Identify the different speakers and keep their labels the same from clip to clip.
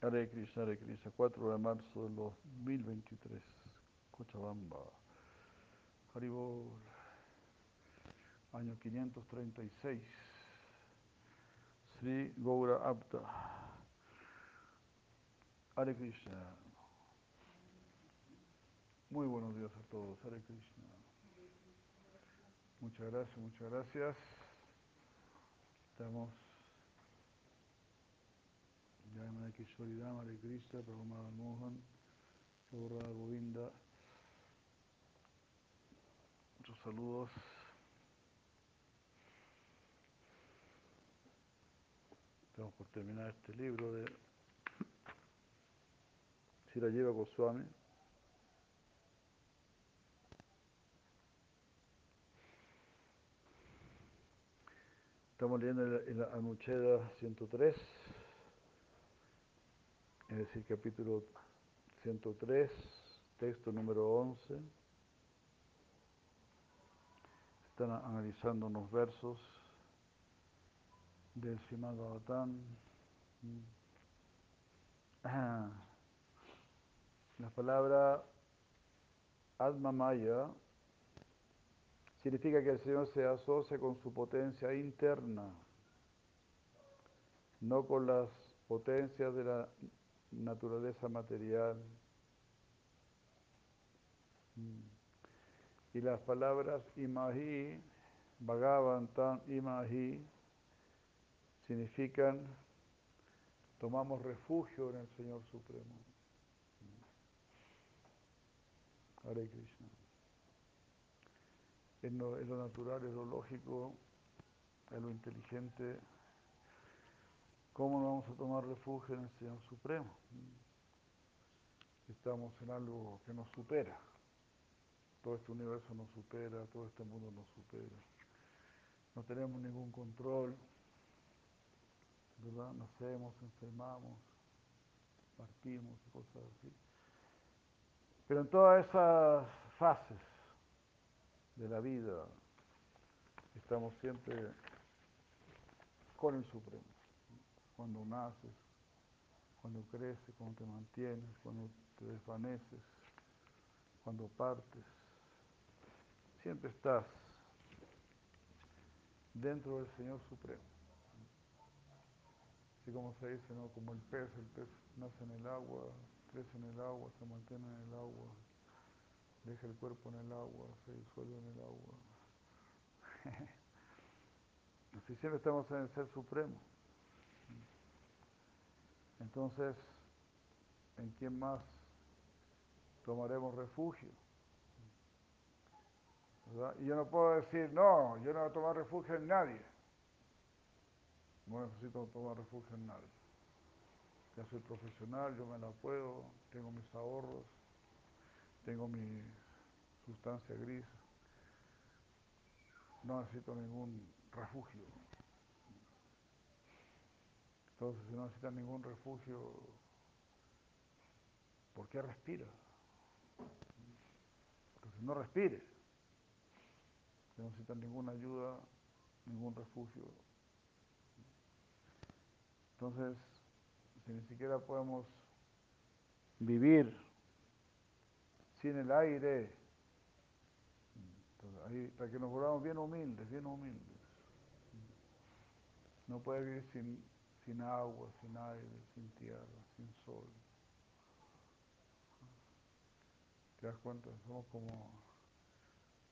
Speaker 1: Hare Krishna, Hare Krishna, 4 de marzo del 2023, Cochabamba, Haribol, año 536, Sri Gaura Apta, Hare Krishna. Muy buenos días a todos, Hare Krishna. Muchas gracias, muchas gracias. Estamos Jayamana Kishoridam, Hare Krishna, Mohan, Gaura Govinda. Muchos saludos. Estamos por terminar este libro de Sirayeva Goswami. Estamos leyendo el Anucheda 103, es decir, capítulo 103, texto número 11. Están analizando unos versos del Srimad Bhagavatam. La palabra Atma Maya significa que el Señor se asocia con su potencia interna, no con las potencias de la naturaleza material. Y las palabras imahi, Bhagavantam imahi, significan tomamos refugio en el Señor Supremo. Hare Krishna. Es lo, es lo natural, es lo lógico, es lo inteligente. ¿Cómo no vamos a tomar refugio en el Señor Supremo? Estamos en algo que nos supera. Todo este universo nos supera, todo este mundo nos supera. No tenemos ningún control, ¿verdad? Nacemos, enfermamos, partimos y cosas así. Pero en todas esas fases de la vida estamos siempre con el Supremo. Cuando naces, cuando creces, cuando te mantienes, cuando te desvaneces, cuando partes, siempre estás dentro del Señor Supremo. Así como se dice, ¿no? Como el pez, el pez nace en el agua, crece en el agua, se mantiene en el agua, deja el cuerpo en el agua, se disuelve en el agua. Así siempre estamos en el Ser Supremo. Entonces, ¿en quién más tomaremos refugio? ¿Verdad? Y yo no puedo decir, no, yo no voy a tomar refugio en nadie. No necesito tomar refugio en nadie. Ya soy profesional, yo me la puedo, tengo mis ahorros, tengo mi sustancia gris. No necesito ningún refugio. Entonces, si no necesita ningún refugio, ¿por qué respira? Porque si no respire, si no necesita ninguna ayuda, ningún refugio. Entonces, si ni siquiera podemos vivir sin el aire, entonces, ahí, para que nos volvamos bien humildes, bien humildes. No puede vivir sin, sin agua, sin aire, sin tierra, sin sol. ¿Te das cuenta? Somos como,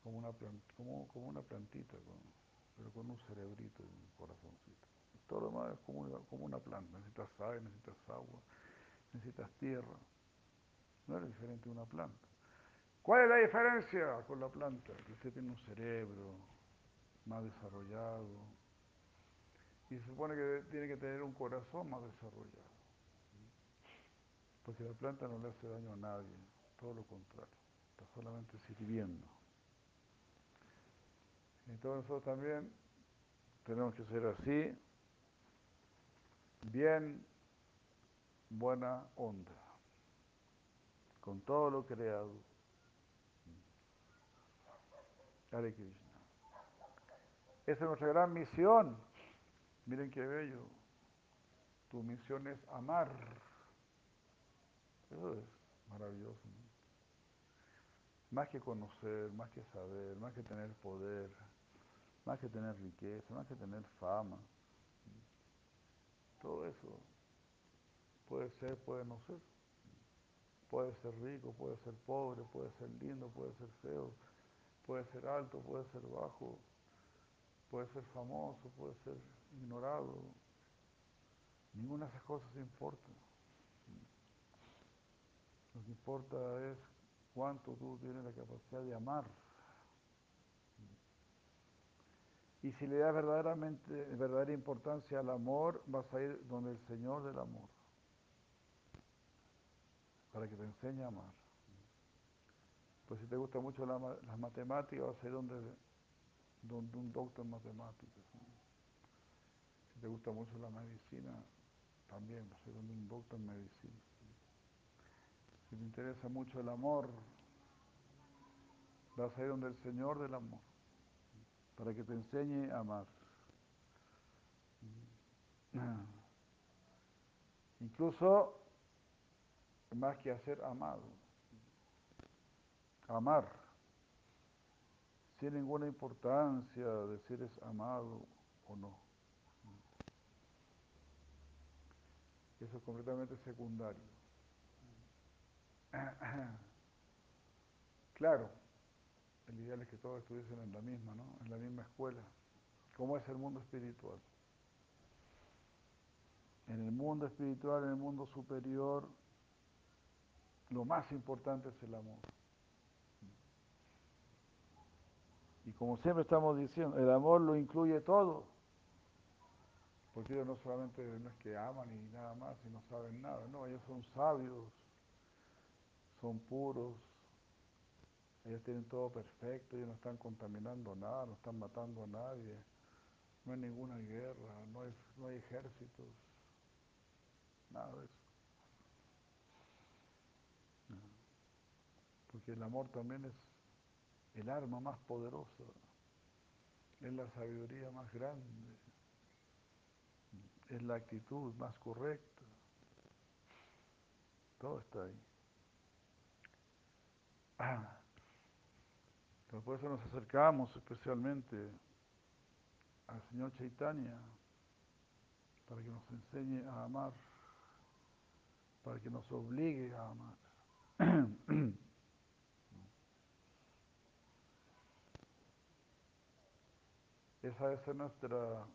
Speaker 1: como, una, como, como una plantita, pero con un cerebrito y un corazoncito. Todo lo demás es como una, como una planta. Necesitas aire, necesitas agua, necesitas tierra. No es diferente de una planta. ¿Cuál es la diferencia con la planta? Que usted tiene un cerebro más desarrollado y se supone que tiene que tener un corazón más desarrollado. Porque la planta no le hace daño a nadie, todo lo contrario, está solamente sirviendo. Entonces nosotros también tenemos que ser así, bien buena onda, con todo lo creado. Hare Krishna. Esa es nuestra gran misión. Miren qué bello. Tu misión es amar. Eso es maravilloso. Más que conocer, más que saber, más que tener poder, más que tener riqueza, más que tener fama. Todo eso puede ser, puede no ser. Puede ser rico, puede ser pobre, puede ser lindo, puede ser feo, puede ser alto, puede ser bajo, puede ser famoso, puede ser ignorado. Ninguna de esas cosas importa. Lo que importa es cuánto tú tienes la capacidad de amar. Y si le das verdaderamente, verdadera importancia al amor, vas a ir donde el Señor del amor, para que te enseñe a amar. Pues si te gusta mucho las matemáticas, vas a ir donde, donde un doctor en matemáticas. Te gusta mucho la medicina, también ir donde un doctor en medicina. Si te interesa mucho el amor, vas a ir donde el Señor del amor, para que te enseñe a amar. Incluso más que hacer amado, amar, sin ninguna importancia de si eres amado o no. Eso es completamente secundario. Claro, el ideal es que todos estuviesen en la misma, ¿no? En la misma escuela. ¿Cómo es el mundo espiritual? En el mundo espiritual, en el mundo superior, lo más importante es el amor. Y como siempre estamos diciendo, el amor lo incluye todo. Porque ellos no solamente no es que aman y nada más y no saben nada, no, ellos son sabios, son puros, ellos tienen todo perfecto, ellos no están contaminando nada, no están matando a nadie, no hay ninguna guerra, no hay, no hay ejércitos, nada de eso. Porque el amor también es el arma más poderosa, es la sabiduría más grande, es la actitud más correcta. Todo está ahí. Ah. por eso nos acercamos especialmente al Señor Chaitanya, para que nos enseñe a amar, para que nos obligue a amar. Esa es nuestra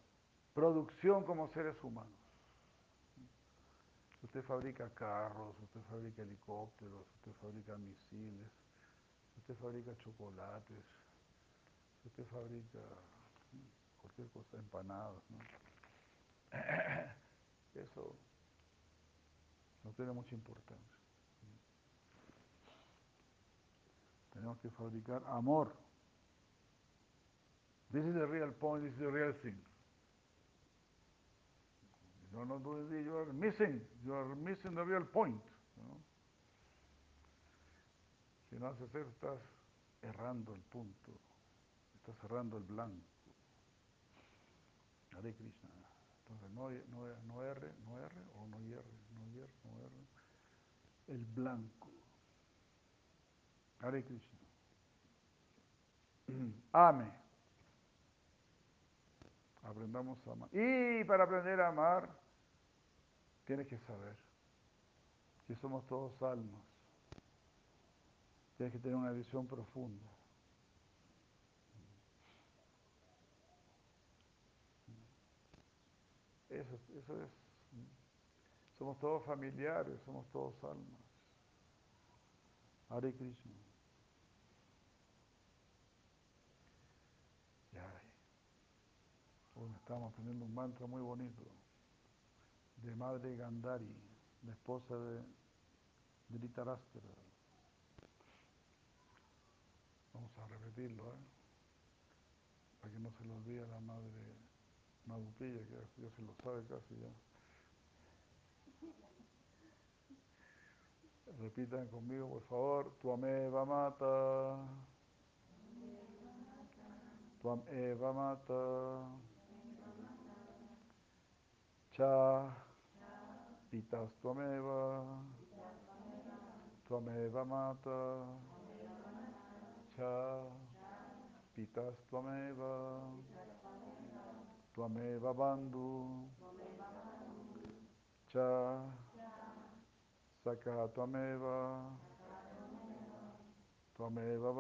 Speaker 1: producción como seres humanos. Usted fabrica carros, usted fabrica helicópteros, usted fabrica misiles, usted fabrica chocolates, usted fabrica cualquier cosa, empanadas, ¿no? Eso no tiene mucha importancia. Tenemos que fabricar amor. This is the real point, this is the real thing. You are not doing this, you are missing, you are missing the real point. Si no haces eso, estás errando el punto, estás errando el blanco. Hare Krishna. Entonces, no, no, no erre, no erre, o no hierre, no hierre, no erre. El blanco. Hare Krishna. Ame. Aprendamos a amar. Y para aprender a amar, tienes que saber que somos todos almas. Tienes que tener una visión profunda. Eso, es. Somos todos familiares, somos todos almas. Hare Krishna. Ya. Hoy estamos aprendiendo un mantra muy bonito de Madre Gandhari, la esposa de, de Vamos a repetirlo, ¿eh? Para que no se lo olvide la madre Madupilla, que ya se lo sabe casi ya. Repitan conmigo, por favor. Tuam eva mata. Tuameva. Mata, Cha, Pitas Twameva, Twameva Bandhu, Cha, Saka Twameva, Twameva Bandhu, Cha, Saka Twameva, Twameva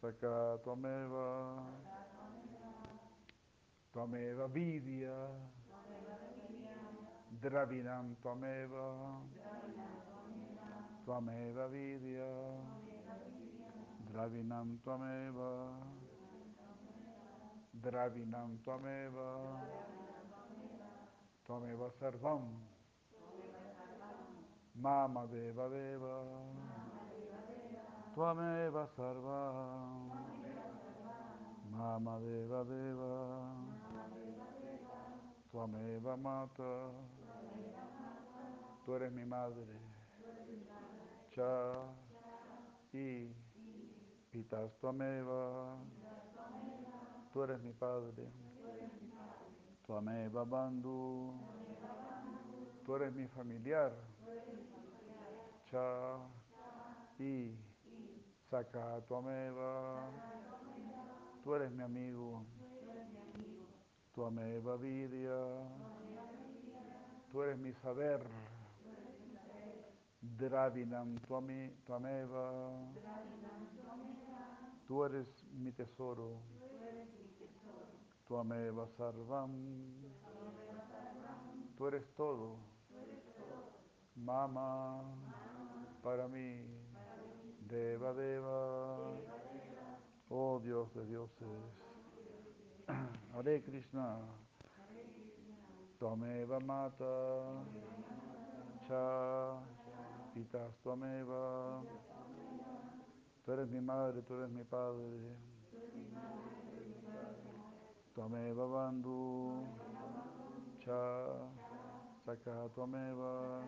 Speaker 1: Vidya, Dravinam Twameva, Twameva Vidya, Dravinam Twameva, Dravinam Twameva, Twameva Sarvam, Mama Deva Deva, Twameva Sarvam, Mama Deva Deva, Twameva Mata, tú eres mi madre, Cha, y Pitas Twameva, tú eres mi padre, Twameva Bandhu, tú eres mi familiar, Cha, y Saka Twameva, tú eres mi amigo, Twameva Vidya, tú eres mi saber, Dravinam Twami, Twameva, tú eres mi tesoro, Twameva Sarvam, tú eres todo, Mama, para mí, Deva Deva, oh Dios de dioses, Hare Krishna, Twameva Mata, Cha, Pitas Twameva, tú eres mi madre, tú eres mi padre, Twameva Bandhu, Cha, Saka Twameva,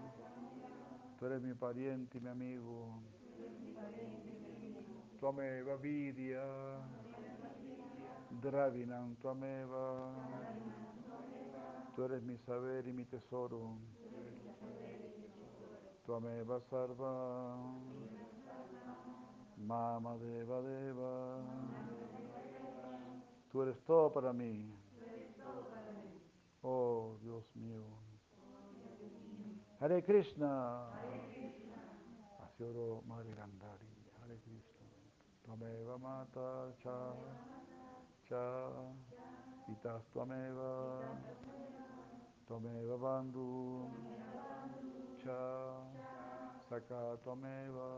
Speaker 1: tú eres mi pariente y mi amigo, Twameva Vidya, Dravinam Twameva, tú eres mi saber y mi tesoro, Twameva Sarva, Mama Deva Deva, tú eres todo para mí, oh Dios mío. Hare Krishna, así oró Madre Gandhari, Hare Krishna, Twameva Mata, Cha, Cha, Pitas Twameva, Twameva Bandhu, Cha, Saka Twameva,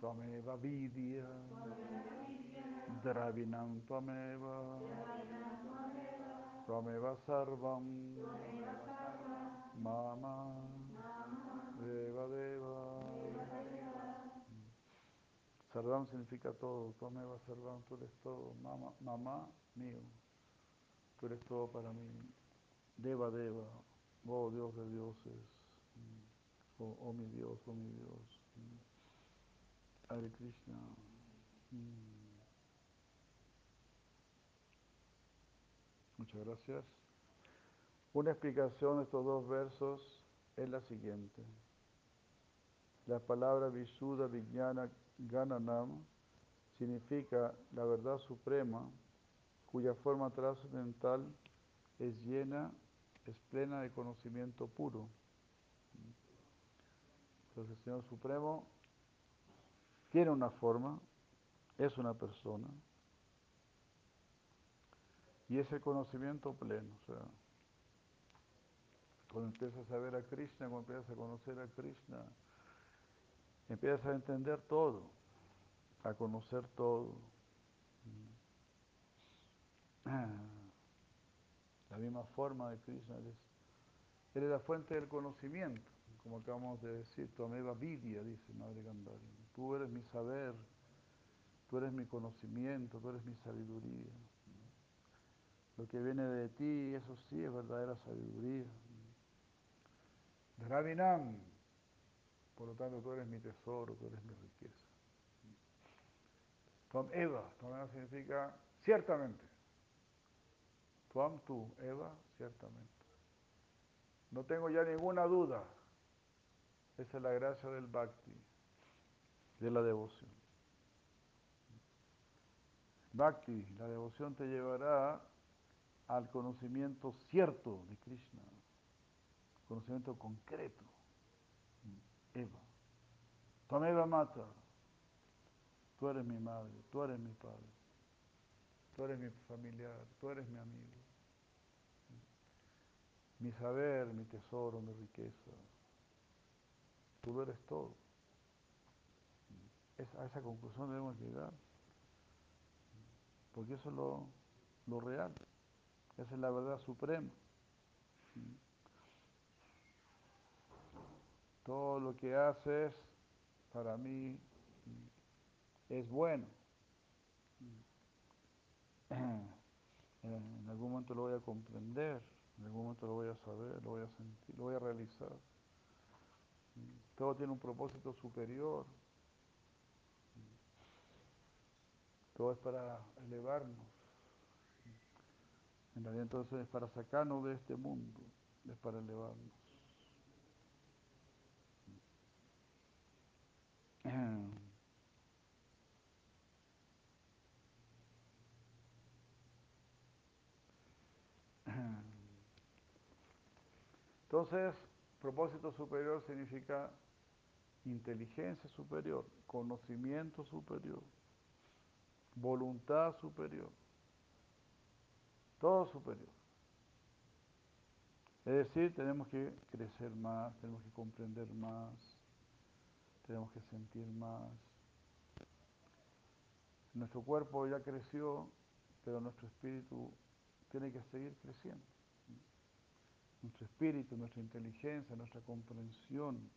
Speaker 1: Twameva Vidya, Dravinam Twameva, Twameva Sarvam, Mama, Deva Deva. Sarvam significa todo, Twameva Sarvam, tú eres todo, mamá, mamá mío, tú eres todo para mí. Deva Deva, oh Dios de dioses, oh, oh mi Dios, oh mi Dios. Hare Krishna. Muchas gracias. Una explicación de estos dos versos es la siguiente. La palabra Visuddha Vijnana Gananam significa la verdad suprema cuya forma trascendental es llena, es plena de conocimiento puro. Entonces el Señor Supremo tiene una forma, es una persona y es el conocimiento pleno. O sea, cuando empiezas a ver a Krishna, cuando empiezas a conocer a Krishna, empiezas a entender todo, a conocer todo. La misma forma de Krishna, es, es la fuente del conocimiento, como acabamos de decir, tu ameba vidya, dice Madre Gandhari. Tú eres mi saber, tú eres mi conocimiento, tú eres mi sabiduría. Lo que viene de ti, eso sí es verdadera sabiduría. Dravinam, por lo tanto tú eres mi tesoro, tú eres mi riqueza. Tuam Eva, Tuam significa ciertamente. Tuam tú, Eva, ciertamente. No tengo ya ninguna duda. Esa es la gracia del bhakti, de la devoción. Bhakti, la devoción te llevará al conocimiento cierto de Krishna, conocimiento concreto. Eva, Tomeva Mata, tú eres mi madre, tú eres mi padre, tú eres mi familiar, tú eres mi amigo, mi saber, mi tesoro, mi riqueza, tú eres todo. a esa conclusión debemos llegar, porque eso es lo, lo real. Esa es la verdad suprema. Todo lo que haces para mí es bueno. En algún momento lo voy a comprender, en algún momento lo voy a saber, lo voy a sentir, lo voy a realizar. Todo tiene un propósito superior. Todo es para elevarnos. En realidad entonces es para sacarnos de este mundo, es para elevarnos. Entonces, propósito superior significa inteligencia superior, conocimiento superior, voluntad superior. Todo superior. Es decir, tenemos que crecer más, tenemos que comprender más, tenemos que sentir más. Nuestro cuerpo ya creció, pero nuestro espíritu tiene que seguir creciendo. Nuestro espíritu, nuestra inteligencia, nuestra comprensión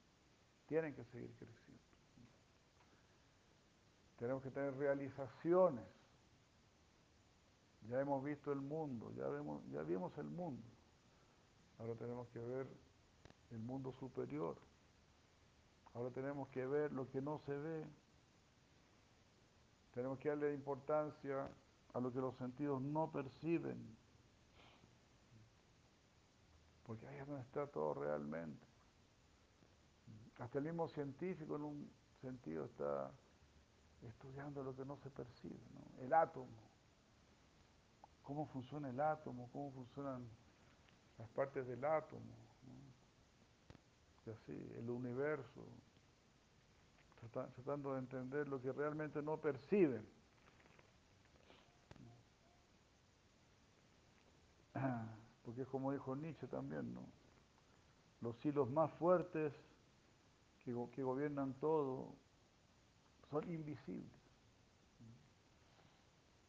Speaker 1: tienen que seguir creciendo. Tenemos que tener realizaciones ya hemos visto el mundo, ya, vemos, ya vimos el mundo. Ahora tenemos que ver el mundo superior. Ahora tenemos que ver lo que no se ve. Tenemos que darle importancia a lo que los sentidos no perciben. Porque ahí es donde está todo realmente. Hasta el mismo científico en un sentido está estudiando lo que no se percibe, el átomo cómo funciona el átomo, cómo funcionan las partes del átomo, y así, el universo, tratando de entender lo que realmente no perciben. Porque es como dijo Nietzsche también, ¿no? Los hilos más fuertes que, que gobiernan todo son invisibles.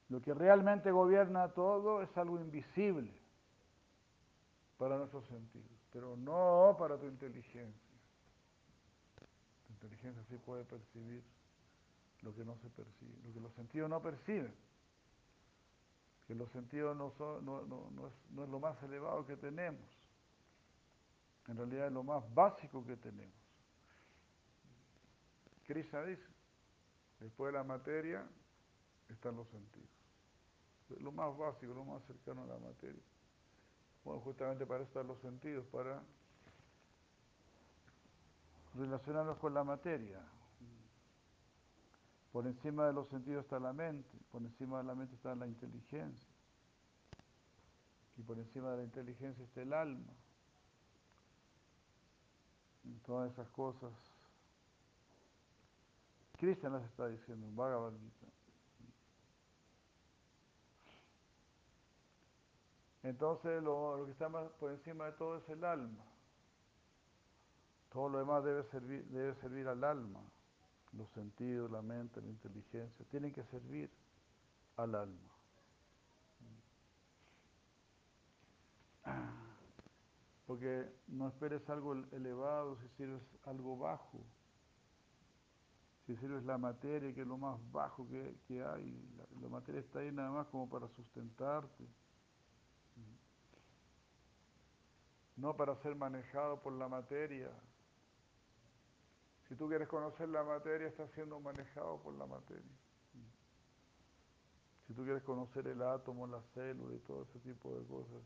Speaker 1: Lo que realmente gobierna todo es algo invisible para nuestros sentidos, pero no para tu inteligencia. Inteligencia sí puede percibir lo que no se percibe, lo que los sentidos no perciben. Que los sentidos no, son, no, es, no es lo más elevado que tenemos. En realidad es lo más básico que tenemos. Krishna dice, después de la materia están los sentidos lo más básico, lo más cercano a la materia. Bueno, justamente para estar los sentidos, para relacionarnos con la materia. Por encima de los sentidos está la mente, por encima de la mente está la inteligencia. Y por encima de la inteligencia está el alma. Todas esas cosas. Cristian las está diciendo en Bhagavad Gita. Entonces lo, que está más por encima de todo es el alma. Todo lo demás debe servir, debe servir al alma. Los sentidos, la mente, la inteligencia, tienen que servir al alma. Porque no esperes algo elevado si sirves algo bajo. Si sirves la materia, que es lo más bajo que, hay, la materia está ahí nada más como para sustentarte no para ser manejado por la materia. Si tú quieres conocer la materia, estás siendo manejado por la materia. Si tú quieres conocer el átomo, la célula y todo ese tipo de cosas,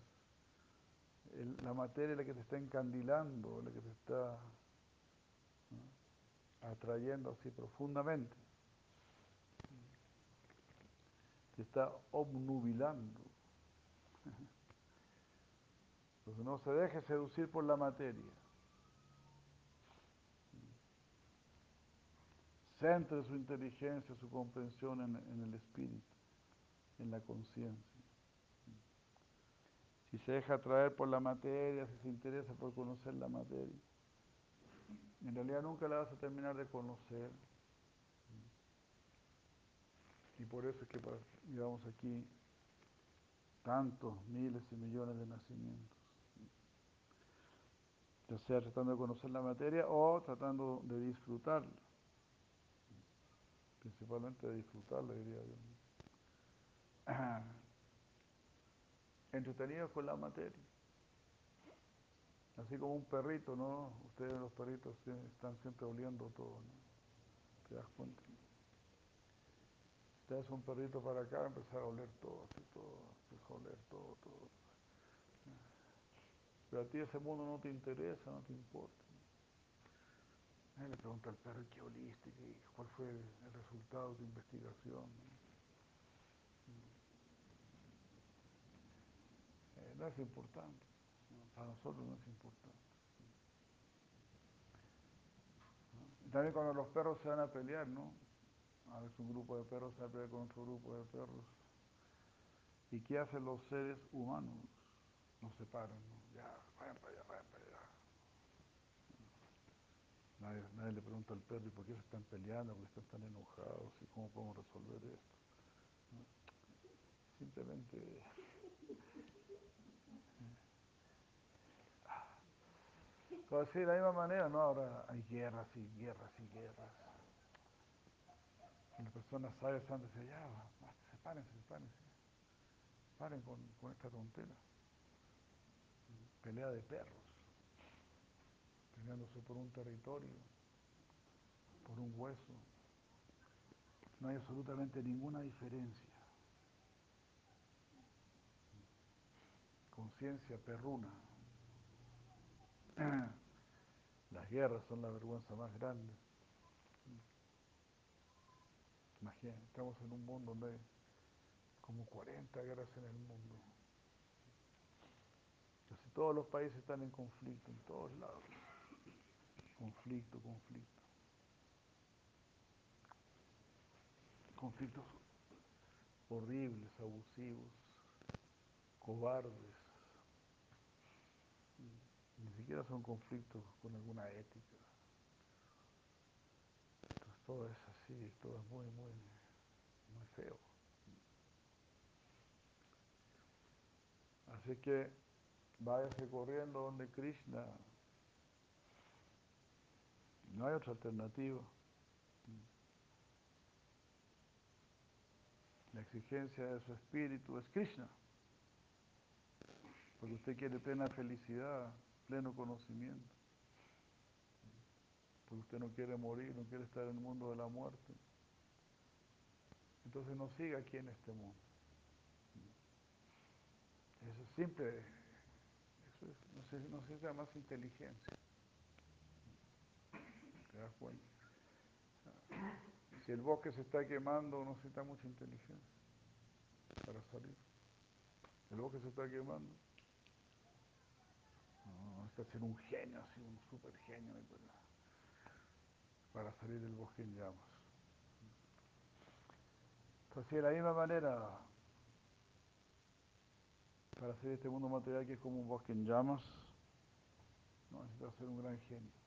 Speaker 1: la materia es la que te está encandilando, la que te está atrayendo así profundamente. Te está obnubilando. Entonces no se deje seducir por la materia. Centre su inteligencia, su comprensión en, en el espíritu, en la conciencia. Si se deja atraer por la materia, si se interesa por conocer la materia, en realidad nunca la vas a terminar de conocer. Y por eso es que llevamos aquí tantos miles y millones de nacimientos. Ya sea tratando de conocer la materia o tratando de disfrutarla. Principalmente de disfrutarla, diría yo. Entretenidos con la materia. Así como un perrito, ¿no? Ustedes los perritos están siempre oliendo todo, ¿no? ¿Te das cuenta? Te un perrito para acá, empezar a oler todo, así todo, empieza a oler todo, todo. Pero a ti ese mundo no te interesa, no te importa. Le pregunta al perro, ¿qué oliste? ¿Cuál fue el resultado de tu investigación? Eh, no es importante. Para nosotros no es importante. También cuando los perros se van a pelear, ¿no? A veces un grupo de perros se va a pelear con otro grupo de perros. ¿Y qué hacen los seres humanos? Nos separan, ¿no? Ya, vayan para allá. Nadie, nadie le pregunta al perro, ¿y por qué se están peleando? ¿Por qué están tan enojados? ¿Y cómo podemos resolver esto? Simplemente Pues sí, de la misma manera, ¿no? Ahora hay guerras y guerras y guerras. Las personas sabias han de ya, sepárense, sepárense. Paren con, con esta tontera. Pelea de perros. Por un territorio, por un hueso. No hay absolutamente ninguna diferencia. Conciencia perruna. Las guerras son la vergüenza más grande. Imagínense, estamos en un mundo donde hay como 40 guerras en el mundo. Casi todos los países están en conflicto, en todos lados. Conflicto, conflicto. Conflictos horribles, abusivos, cobardes. Ni siquiera son conflictos con alguna ética. Entonces todo es así, todo es muy, muy, muy feo. Así que váyase corriendo donde Krishna. No hay otra alternativa. La exigencia de su espíritu es Krishna. Porque usted quiere plena felicidad, pleno conocimiento. Porque usted no quiere morir, no quiere estar en el mundo de la muerte. Entonces no siga aquí en este mundo. Eso es simple, eso es, no, necesita más inteligencia. ¿Te das cuenta? Si el bosque se está quemando, no necesita mucha inteligencia para salir. El bosque se está quemando. No, necesita ser un genio, así, un super genio para salir del bosque en llamas. Entonces, de la misma manera, para hacer este mundo material que es como un bosque en llamas, no necesitas ser un gran genio.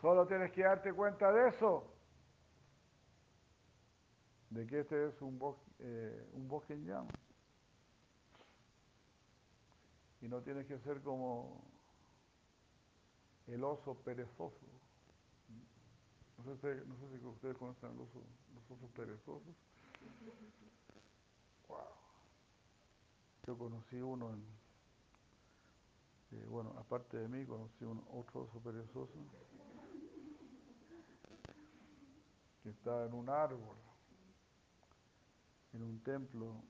Speaker 1: Solo tienes que darte cuenta de eso, de que este es un bosque, eh, un bosque en llamas. Y no tienes que ser como el oso perezoso. No sé, si ustedes conocen los osos perezosos. Wow. Yo conocí uno en, eh, bueno, aparte de mí, conocí otro oso perezoso que estaba en un árbol, en un templo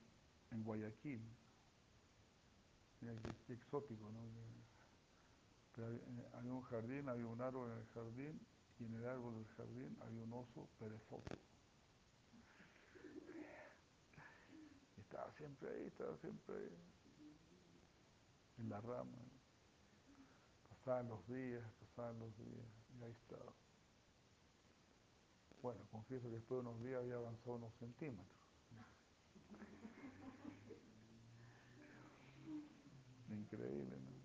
Speaker 1: en Guayaquil. Mira qué, exótico, ¿no? Pero eh, había un jardín, había un árbol en el jardín y en el árbol del jardín había un oso perezoso. Estaba siempre ahí, estaba siempre ahí, en la rama. Pasaban los días, pasaban los días, y ahí estaba. Bueno, confieso que después de unos días había avanzado unos centímetros. Increíble, ¿no?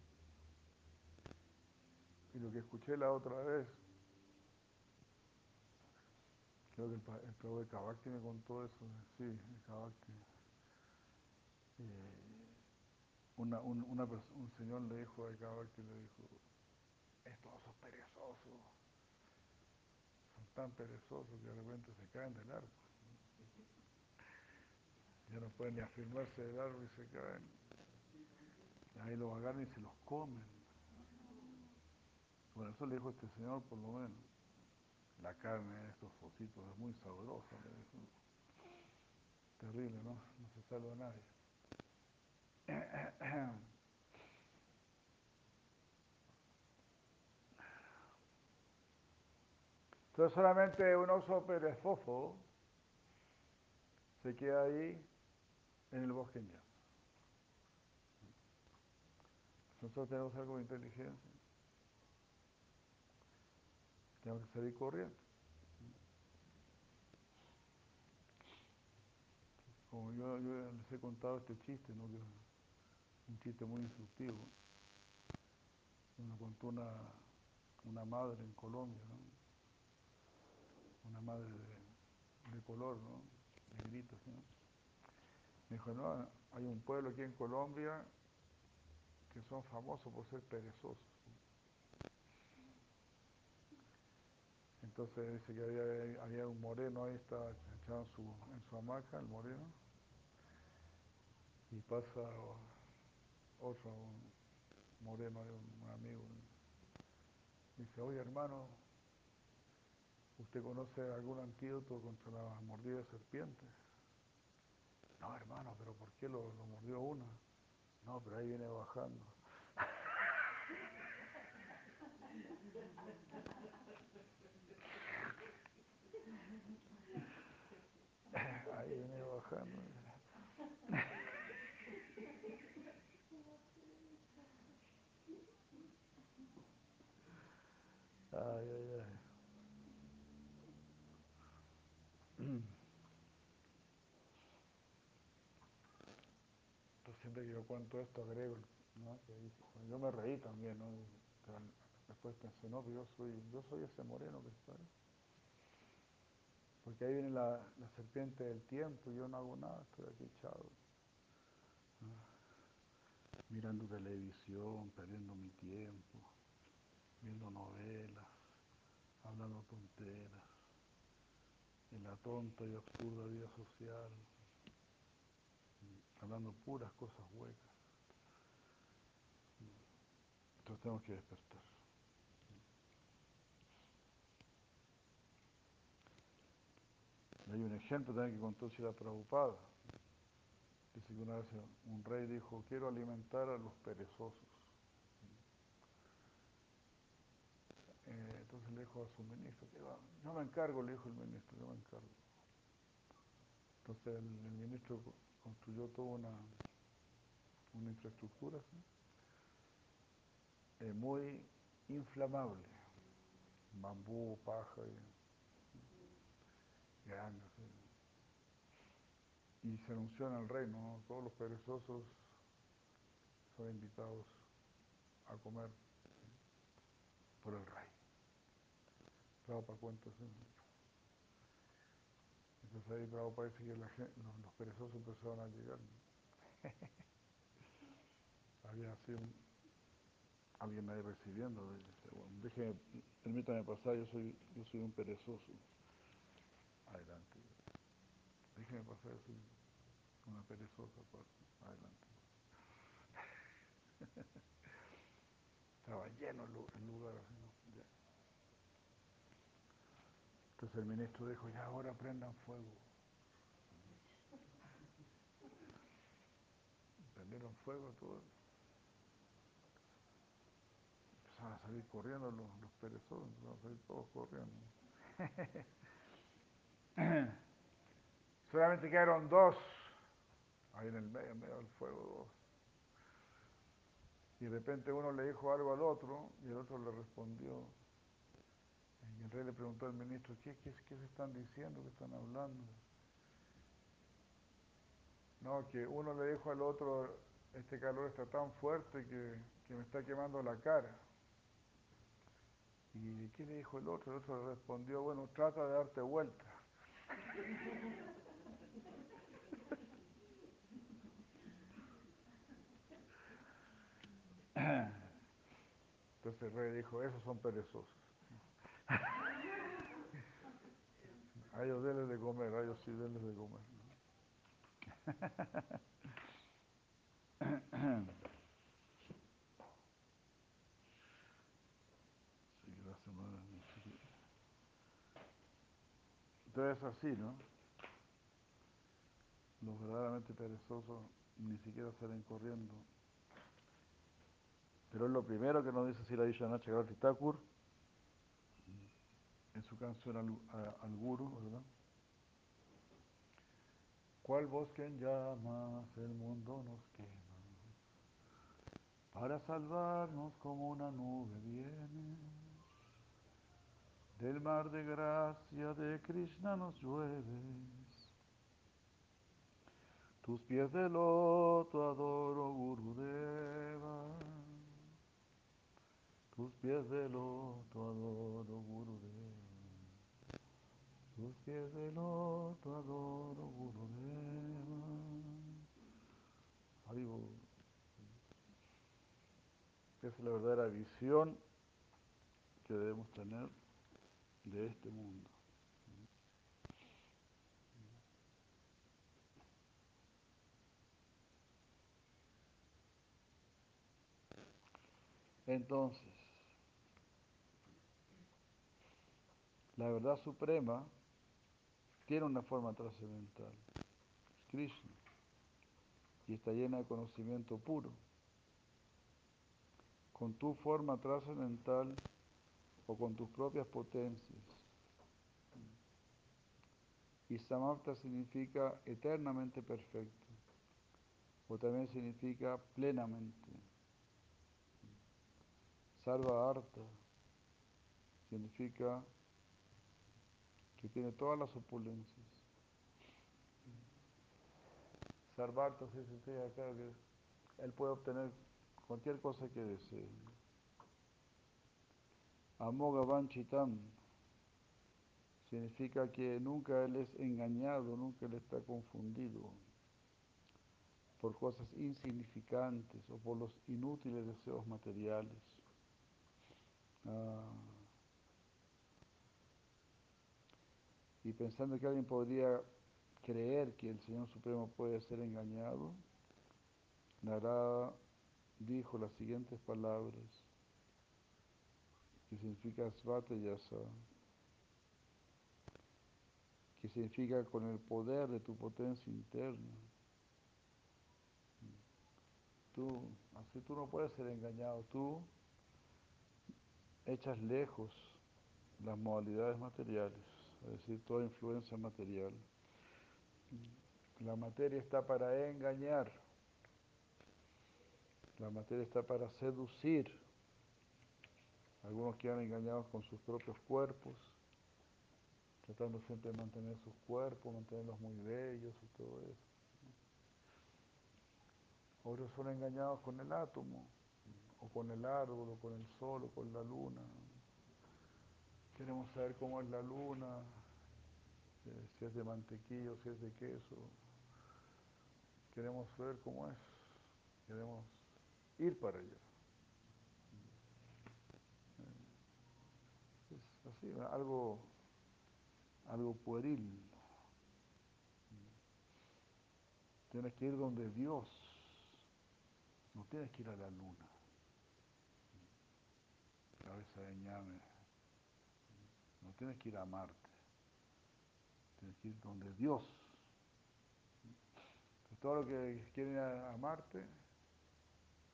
Speaker 1: Y lo que escuché la otra vez, creo que el, el de Kabakti me contó eso, sí, el Kabakti. una, un, una un señor le dijo a Kabakti, le dijo, estos son perezosos, son tan perezosos que de repente se caen del árbol. Ya no pueden ni afirmarse del árbol y se caen. Ahí los agarran y se los comen. Bueno, eso le dijo este señor por lo menos. La carne de estos ositos es muy sabrosa. Terrible, ¿no? No se salva nadie. Entonces solamente un oso perezoso se queda ahí en el bosque. Nosotros tenemos algo de inteligencia. Tenemos que salir corriendo. Como yo, les he contado este chiste, ¿no? un chiste muy instructivo. Me contó una, una madre en Colombia, ¿no? Una madre de, color, ¿no? negrita. ¿no? Me dijo, no, hay un pueblo aquí en Colombia que son famosos por ser perezosos. Entonces dice que había, un moreno ahí, estaba echado en su, en su hamaca, el moreno, y pasa otro moreno, un amigo, dice, oye hermano, ¿usted conoce algún antídoto contra la mordida de serpiente? No hermano, pero ¿por qué lo, lo mordió uno? No, pero ahí viene bajando. Ahí viene bajando. Ay, ay, ay. Yo cuento esto agrego, yo me reí también, ¿no? Después pensé, no, yo soy, yo soy ese moreno que está. Porque ahí viene la, serpiente del tiempo y yo no hago nada, estoy aquí echado. Mirando televisión, perdiendo mi tiempo, viendo novelas, hablando tonteras, en la tonta y absurda vida social, hablando puras cosas huecas. Entonces tenemos que despertar. hay un ejemplo también que contó Chila Prabhupada. Dice que una vez un rey dijo, quiero alimentar a los perezosos. Eh, entonces le dijo a su ministro, yo me encargo, le dijo el ministro, yo me encargo. Entonces el, ministro construyó toda una, una infraestructura eh, muy inflamable, bambú, paja grandes. Y se anunció en el reino, todos los perezosos son invitados a comer por el rey. Entonces ahí Prabhupada dice que los, perezosos empezaron a llegar. Había así un, alguien ahí recibiendo. Dice, permítame pasar, yo soy, yo soy un perezoso. Adelante. Déjeme pasar, yo soy una perezosa. Adelante. Estaba lleno el lugar. Así, Entonces el ministro dijo, ya ahora prendan fuego. Prendieron fuego todo. Empezaron a salir corriendo los, los perezosos, empezaron a salir todos corriendo. Solamente quedaron dos, ahí en el medio, en medio del fuego dos. Y de repente uno le dijo algo al otro y el otro le respondió, el rey le preguntó al ministro, ¿qué, qué, qué se están diciendo? ¿Qué están hablando? No, que uno le dijo al otro, este calor está tan fuerte que, que me está quemando la cara. ¿Y qué le dijo el otro? El otro le respondió, bueno, trata de darte vuelta. Entonces el rey dijo, esos son perezosos. A ellos denles de comer, a ellos sí denles de comer. Entonces es así, ¿no? Los verdaderamente perezosos ni siquiera salen corriendo. Pero es lo primero que nos dice Sira Vishwanath Chakravarti Thakur en su canción al, a, al Guru, ¿verdad? ¿Cuál bosque en llamas el mundo nos quema? Para salvarnos como una nube viene. Del mar de gracia de Krishna nos llueves. Tus pies de loto adoro Gurudeva. Tus pies de loto adoro Gurudeva. Tus. Esa es la verdadera visión que debemos tener de este mundo. Entonces, la verdad suprema tiene una forma trascendental, Krishna, y está llena de conocimiento puro. Con tu forma trascendental o con tus propias potencias. Y Samapta significa eternamente perfecto, o también significa plenamente. Sarva Arta significa que tiene todas las opulencias. Sarva Arta significa que él puede obtener cualquier cosa que desee. Amoga Vanchitam significa que nunca él es engañado, nunca él está confundido por cosas insignificantes o por los inútiles deseos materiales. Ah. Y pensando que alguien podría creer que el Señor Supremo puede ser engañado, Narada dijo las siguientes palabras, que significa Svata Yasa, que significa con el poder de tu potencia interna. Tú, así tú no puedes ser engañado, tú echas lejos las modalidades materiales, es decir, toda influencia material. La materia está para engañar, la materia está para seducir. Algunos quedan engañados con sus propios cuerpos, tratando siempre de mantener sus cuerpos, mantenerlos muy bellos y todo eso. Otros son engañados con el átomo, o con el árbol, o con el sol, o con la luna. Queremos saber cómo es la luna, si es de mantequilla, si es de queso. Queremos ver cómo es. Queremos ir para allá. Es así, algo, algo pueril. Tienes que ir donde Dios. No tienes que ir a la luna. Cabeza de ñame. No tienes que ir a Marte. Tienes que ir donde Dios. todo lo que quieren ir a, Marte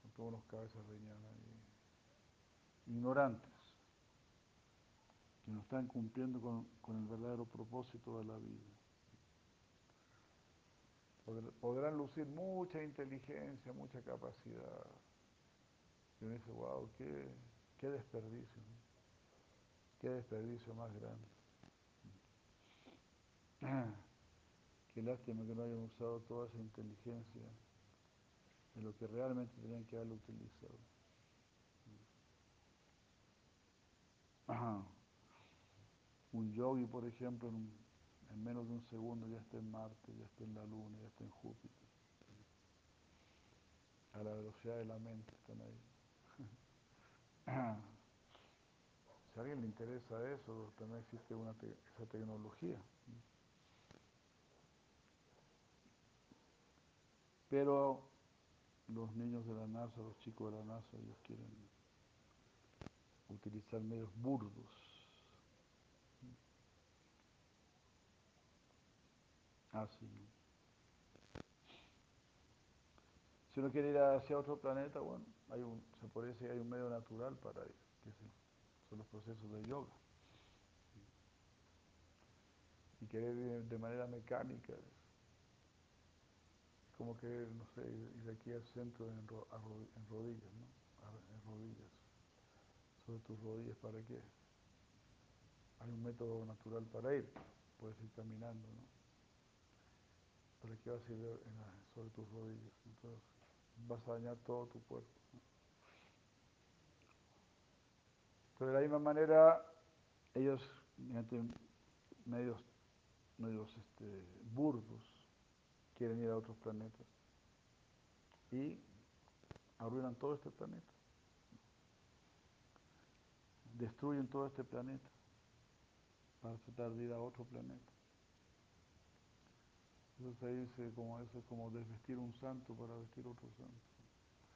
Speaker 1: son todos unos cabezas ñame. ignorantes, que no están cumpliendo con, con el verdadero propósito de la vida. Podrán lucir mucha inteligencia, mucha capacidad. Y uno dice, wow, qué, qué desperdicio, qué desperdicio más grande. Qué lástima que no hayan usado toda esa inteligencia en lo que realmente tenían que haberlo utilizado. Un yogi, por ejemplo, en, en, menos de un segundo ya está en Marte, ya está en la Luna, ya está en Júpiter. A la velocidad de la mente están ahí. Si a alguien le interesa eso, también existe una esa tecnología. Pero los niños de la NASA, los chicos de la NASA, ellos quieren utilizar medios burdos. Así. Si uno quiere ir hacia otro planeta, bueno, hay un, se puede decir hay un medio natural para ir, que son los procesos de yoga. Y querer ir de manera mecánica, como que, no sé, ir de aquí al centro en, en rodillas, ¿no? En rodillas. Sobre tus rodillas, ¿para qué? Hay un método natural para ir, puedes ir caminando, ¿no? ¿Para qué vas a ir sobre tus rodillas? Entonces, vas a dañar todo tu cuerpo. Entonces, de la misma manera, ellos, mediante medios, medios este, burdos, quieren ir a otros planetas y arruinan todo este planeta. Destruyen todo este planeta para tratar de ir a otro planeta. Eso se dice como eso, como desvestir un santo para vestir otro santo.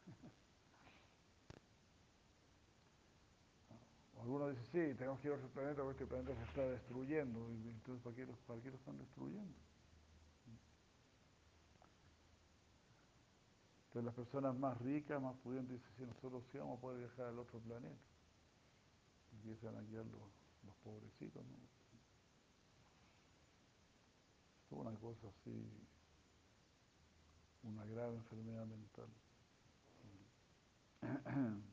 Speaker 1: Algunos dicen, sí, tenemos que ir a otro planeta porque este planeta se está destruyendo. Entonces, ¿para qué, ¿para qué lo están destruyendo? Entonces las personas más ricas, más pudientes dicen, si nosotros sí vamos a poder viajar al otro planeta. Empiezan a guiar los, los pobrecitos, ¿no? Es una cosa así, una grave enfermedad mental.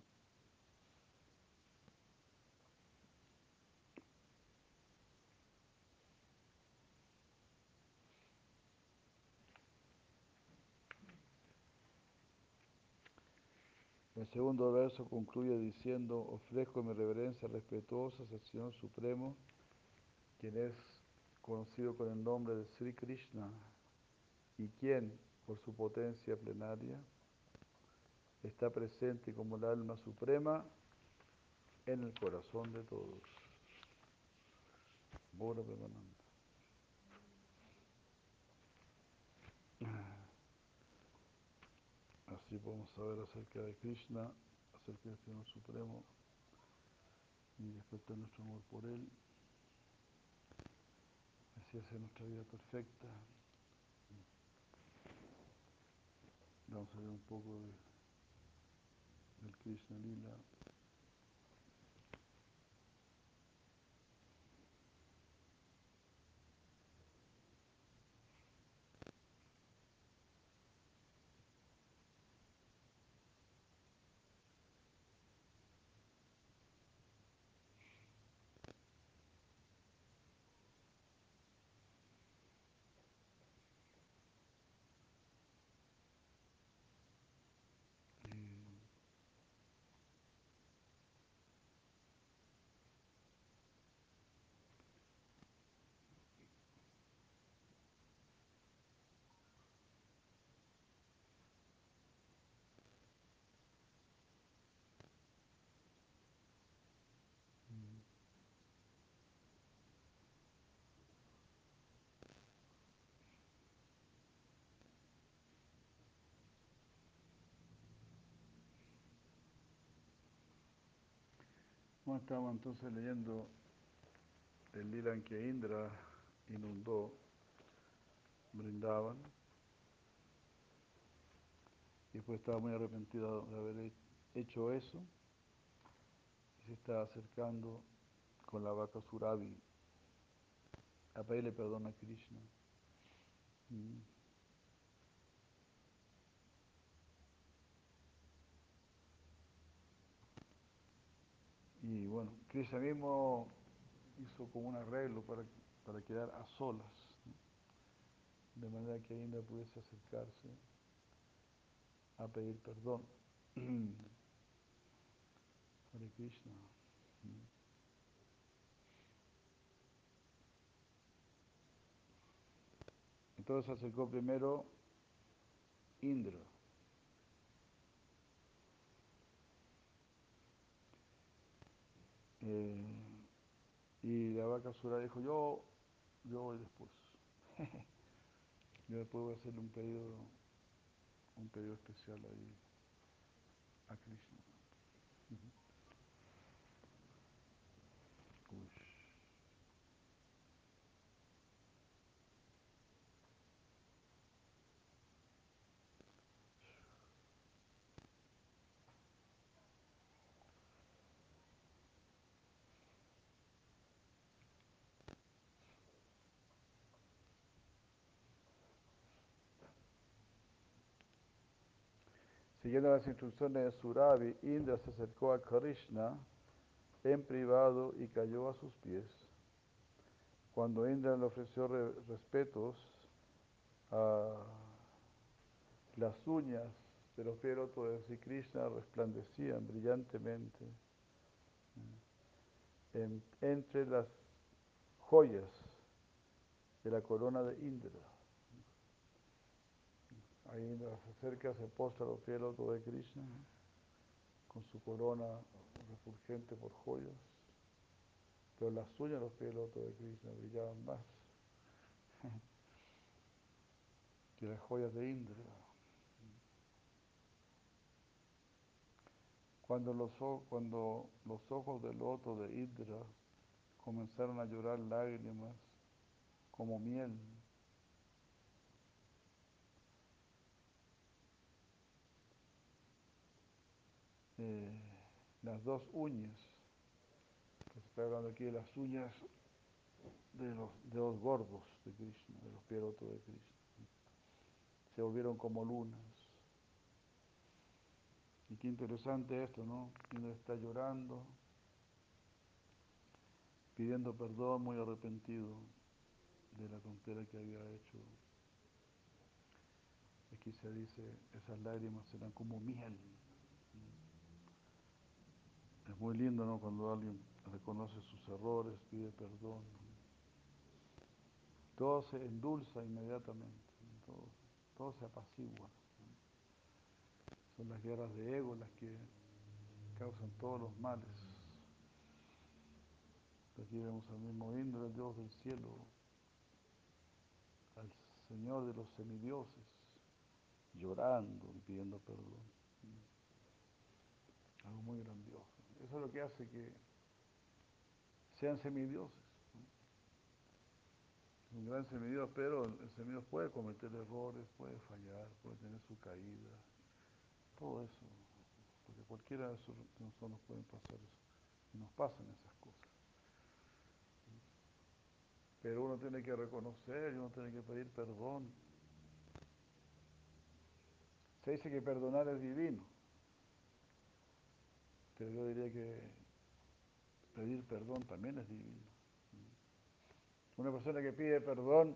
Speaker 1: El segundo verso concluye diciendo, ofrezco mi reverencia respetuosa al Señor Supremo, quien es conocido con el nombre de Sri Krishna y quien, por su potencia plenaria, está presente como el alma suprema en el corazón de todos. Así podemos saber acerca de Krishna, acerca del Señor Supremo y despertar nuestro amor por Él. Así hacer nuestra vida perfecta. Vamos a ver un poco de, del Krishna Lila. Bueno, estamos entonces leyendo el lila en que Indra inundó brindaban y después estaba muy arrepentido de haber hecho eso y se está acercando con la vaca Surabi a pedirle perdón a Krishna. Mm. Y bueno, Krishna mismo hizo como un arreglo para, para quedar a solas, de manera que Indra pudiese acercarse a pedir perdón. Hare Krishna. Entonces acercó primero Indra. Eh, y la vaca sura dijo, yo, yo voy después. yo después voy a hacerle un pedido, un pedido especial ahí a Krishna. Siguiendo las instrucciones de Suravi, Indra se acercó a Krishna en privado y cayó a sus pies. Cuando Indra le ofreció respetos, las uñas de los pies de Krishna resplandecían brillantemente entre las joyas de la corona de Indra. Ahí se acerca, se postra los pies de Krishna, con su corona refulgente por joyas. Pero las de los pies de Krishna brillaban más que las joyas de Indra. Cuando los, cuando los ojos del loto de Indra comenzaron a llorar lágrimas como miel, Eh, las dos uñas, pues estoy hablando aquí de las uñas de los dedos gordos de Krishna, de los pies de Krishna, se volvieron como lunas. Y qué interesante esto, ¿no? Uno está llorando, pidiendo perdón, muy arrepentido de la tontera que había hecho. Aquí se dice, esas lágrimas serán como miel. Es muy lindo, ¿no? Cuando alguien reconoce sus errores, pide perdón. Todo se endulza inmediatamente, todo, se apacigua. Son las guerras de ego las que causan todos los males. Aquí vemos al mismo Indra, el Dios del cielo, al Señor de los semidioses, llorando y pidiendo perdón. Algo muy grandioso. Eso es lo que hace que sean semidioses. Un gran semidios, pero el semidios puede cometer errores, puede fallar, puede tener su caída, todo eso. Porque cualquiera de nosotros nos pueden pasar eso. Y nos pasan esas cosas. Pero uno tiene que reconocer uno tiene que pedir perdón. Se dice que perdonar es divino. Pero yo diría que pedir perdón también es divino. Una persona que pide perdón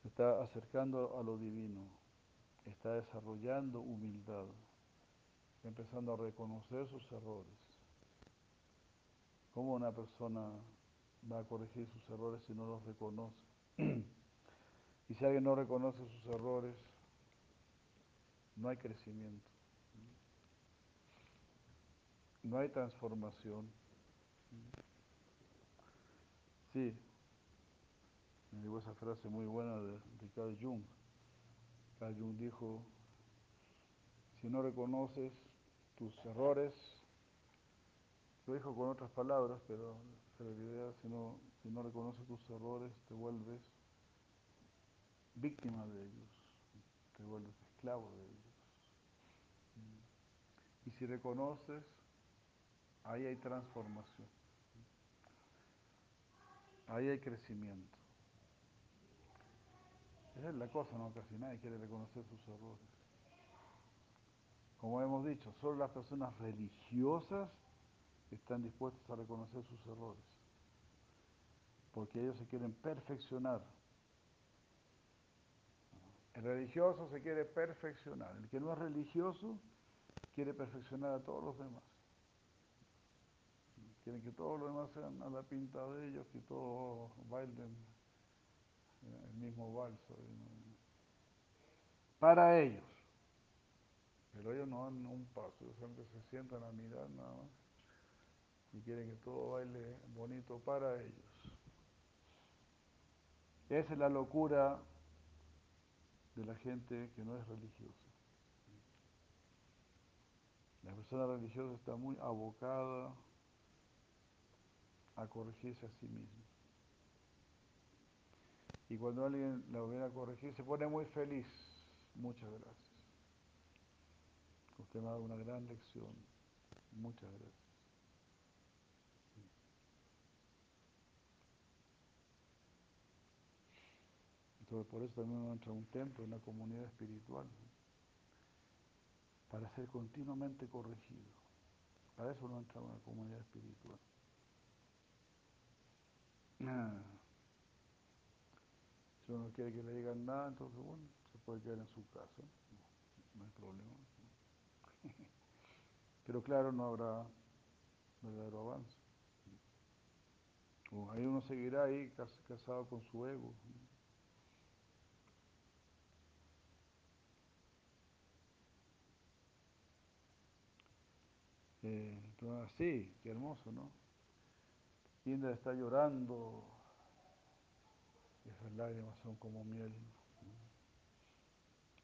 Speaker 1: se está acercando a lo divino, está desarrollando humildad, empezando a reconocer sus errores. ¿Cómo una persona va a corregir sus errores si no los reconoce? y si alguien no reconoce sus errores, no hay crecimiento no hay transformación. Sí, me llegó esa frase muy buena de, Carl Jung. Carl Jung dijo, si no reconoces tus errores, lo dijo con otras palabras, pero la idea, si no, si no reconoces tus errores, te vuelves víctima de ellos, te vuelves esclavo de ellos. Y si reconoces ahí hay transformación. Ahí hay crecimiento. Esa es la cosa, ¿no? Casi nadie quiere reconocer sus errores. Como hemos dicho, solo las personas religiosas están dispuestas a reconocer sus errores. Porque ellos se quieren perfeccionar. El religioso se quiere perfeccionar. El que no es religioso quiere perfeccionar a todos los demás. Quieren que todos los demás sean a la pinta de ellos, que todos bailen el mismo balso. Para ellos. Pero ellos no dan un paso, ellos se sientan a mirar nada más y quieren que todo baile bonito para ellos. Esa es la locura de la gente que no es religiosa. La persona religiosa está muy abocada a corregirse a sí misma. Y cuando alguien la viene a corregir, se pone muy feliz. Muchas gracias. Usted me ha dado una gran lección. Muchas gracias. Entonces, por eso también uno entra a un templo, una comunidad espiritual, para ser continuamente corregido. Para eso uno entra a una comunidad espiritual. Si uno quiere que le digan nada, entonces, bueno, se puede quedar en su casa, no, no hay problema. Pero claro, no habrá verdadero avance. O ahí uno seguirá ahí casado con su ego. Eh, sí, qué hermoso, ¿no? Indra está llorando, y esas lágrimas son como miel,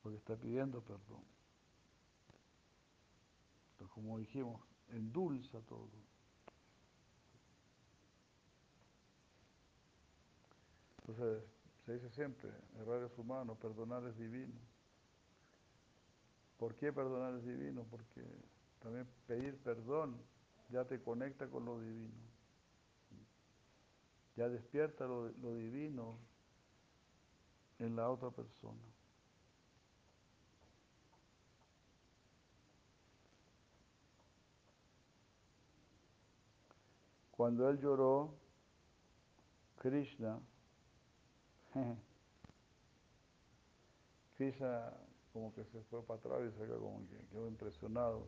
Speaker 1: porque está pidiendo perdón. Entonces, como dijimos, endulza todo. Entonces, se dice siempre, errar es humano, perdonar es divino. ¿Por qué perdonar es divino? Porque también pedir perdón ya te conecta con lo divino. Ya despierta lo, divino en la otra persona. Cuando él lloró, Krishna, Krishna como que se fue para atrás y quedó como que quedó impresionado,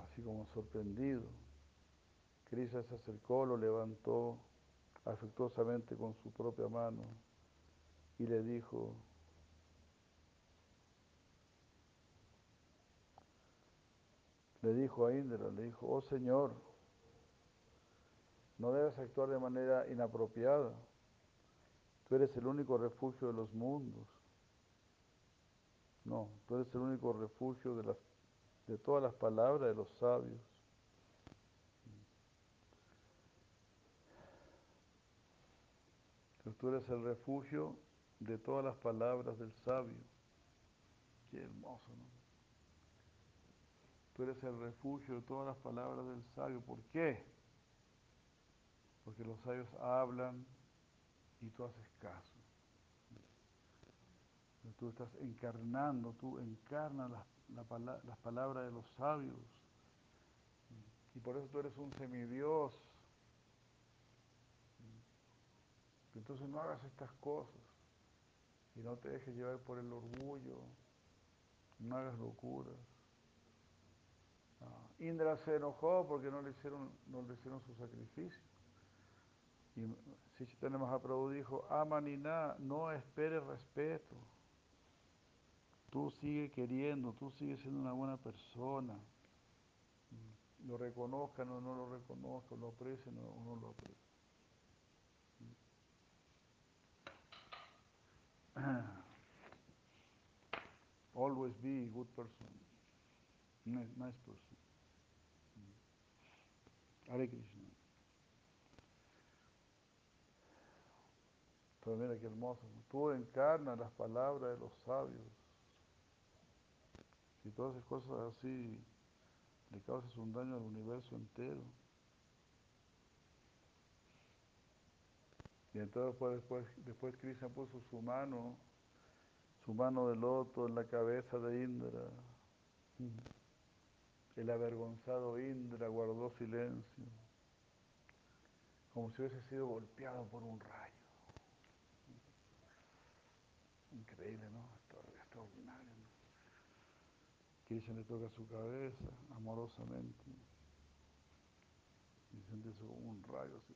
Speaker 1: así como sorprendido. Krishna se acercó, lo levantó afectuosamente con su propia mano y le dijo, le dijo a Indra, le dijo, oh Señor, no debes actuar de manera inapropiada. Tú eres el único refugio de los mundos. No, tú eres el único refugio de, las, de todas las palabras de los sabios. Entonces tú eres el refugio de todas las palabras del sabio. Qué hermoso, ¿no? Tú eres el refugio de todas las palabras del sabio. ¿Por qué? Porque los sabios hablan y tú haces caso. Tú estás encarnando, tú encarnas las palabras de los sabios. Y por eso tú eres un semidios. Entonces no hagas estas cosas y no te dejes llevar por el orgullo, no hagas locuras. Indra se enojó porque no le hicieron, no le hicieron su sacrificio. Y si tenemos a Prabhu dijo, Amanina, no espere respeto. Tú sigue queriendo, tú sigues siendo una buena persona. Lo reconozcan o no lo reconozcan, lo aprecien o no lo aprecien. Be a good person. Nice person. Hare Krishna. Pero mira qué hermoso. Tú encarnas las palabras de los sabios. Y todas esas cosas así le causas un daño al universo entero. Y entonces pues, después, después Krishna puso su mano, su mano de loto en la cabeza de Indra. El avergonzado Indra guardó silencio, como si hubiese sido golpeado por un rayo. Increíble, ¿no? Extraordinario. ¿no? Krishna le toca su cabeza amorosamente y siente eso como un rayo así.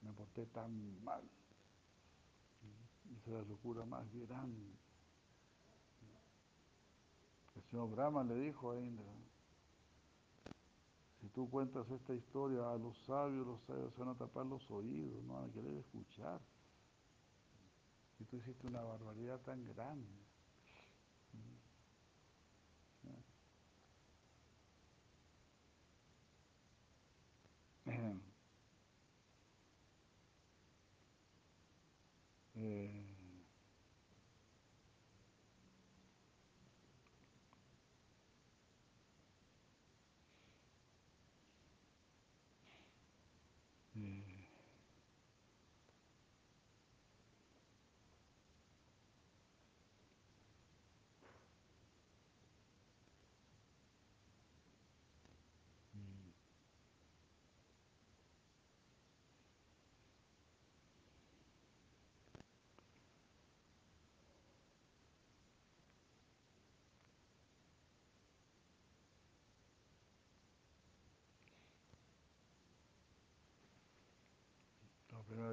Speaker 1: Me porté tan mal. Esa es la locura más grande. El señor Brahma le dijo a Indra, si tú cuentas esta historia a los sabios, los sabios se van a tapar los oídos, no van a querer escuchar. Y tú hiciste una barbaridad tan grande. Eh, eh,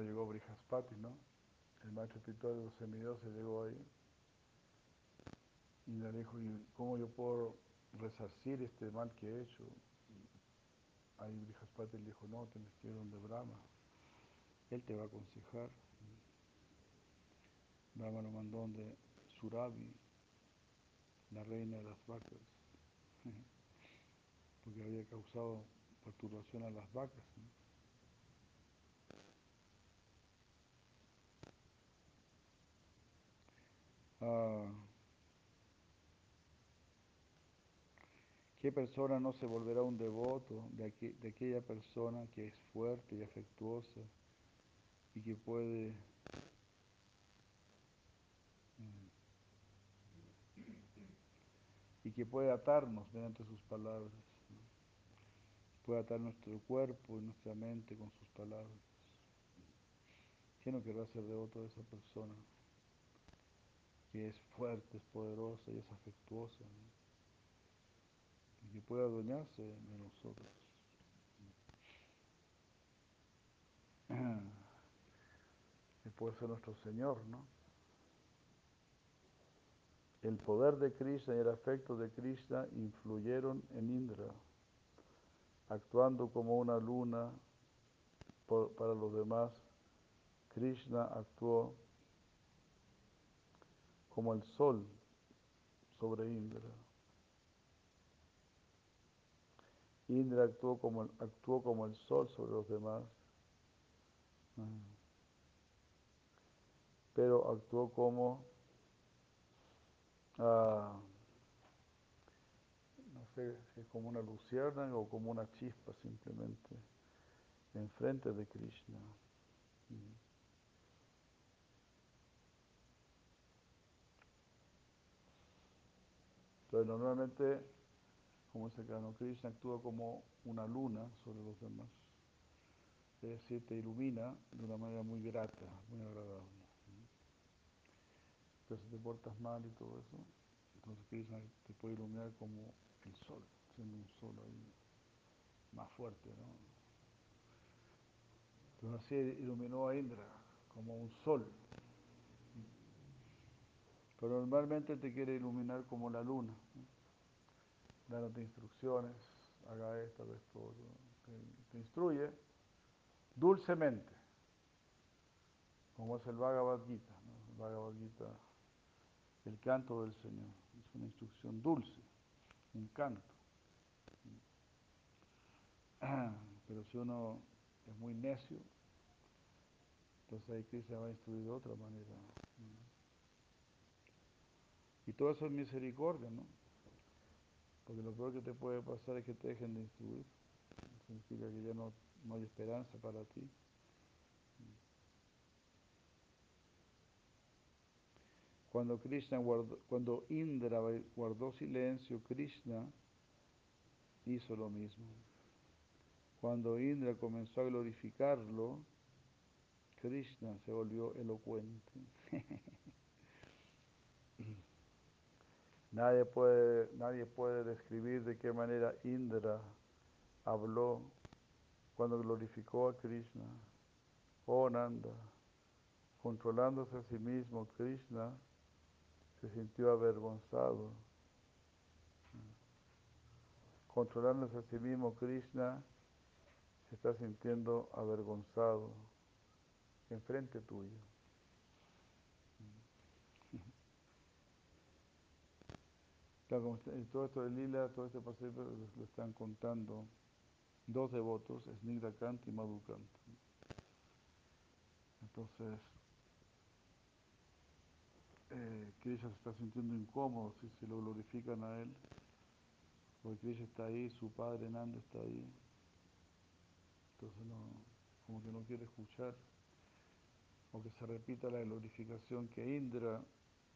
Speaker 1: Llegó Brihaspati, ¿no? El maestro espiritual de los semidioses llegó ahí. Y le dijo, "¿Y ¿cómo yo puedo resarcir este mal que he hecho? Ahí Brihaspati le dijo, no, tienes que ir donde Brahma. Él te va a aconsejar. Brahma lo mandó donde Surabi, la reina de las vacas, porque había causado perturbación a las vacas. ¿no? Ah, ¿Qué persona no se volverá un devoto de, de aquella persona que es fuerte y afectuosa y que puede mm, y que puede atarnos mediante sus palabras? Puede atar nuestro cuerpo y nuestra mente con sus palabras. ¿Quién no querrá ser devoto de esa persona es fuerte, es poderosa y es afectuosa? ¿no? y que pueda adueñarse de nosotros. Que puede ser nuestro Señor, ¿no? El poder de Krishna y el afecto de Krishna influyeron en Indra, actuando como una luna para los demás. Krishna actuó como el sol sobre Indra. Indra actuó como actuó como el sol sobre los demás. Ah. pero actuó como, ah, no sé si es como una luciérnaga o como una chispa simplemente, enfrente de Krishna. Entonces normalmente, como dice acá, ¿no? Krishna actúa como una luna sobre los demás. Es decir, te ilumina de una manera muy grata, muy agradable. Pero si te portas mal y todo eso, entonces Krishna te puede iluminar como el sol, siendo un sol ahí más fuerte, ¿no? Entonces así iluminó a Indra como un sol. Pero normalmente te quiere iluminar como la luna, ¿no? dándote instrucciones, haga esto, haga esto, te instruye dulcemente, como es el Bhagavad Gita, ¿no? El Bhagavad Gita, el canto del Señor, es una instrucción dulce, un canto. Pero si uno es muy necio, entonces ahí Cristo va a instruir de otra manera. Y todo eso es misericordia, ¿no? Porque lo peor que te puede pasar es que te dejen de instruir. Significa que ya no, no hay esperanza para ti. Cuando, Krishna guardó, cuando Indra guardó silencio, Krishna hizo lo mismo. Cuando Indra comenzó a glorificarlo, Krishna se volvió elocuente. nadie, puede, nadie puede describir de qué manera Indra habló cuando glorificó a Krishna. Oh Nanda, controlándose a sí mismo, Krishna se sintió avergonzado. Controlándose a sí mismo, Krishna se está sintiendo avergonzado enfrente tuyo. Claro, todo esto de Lila, todo este paseo lo, están contando. Dos devotos, Snigdakant y Madhukant. Entonces, eh, Krishna se está sintiendo incómodo si se lo glorifican a él, porque Krishna está ahí, su padre Nanda está ahí, entonces no, como que no quiere escuchar, o que se repita la glorificación que Indra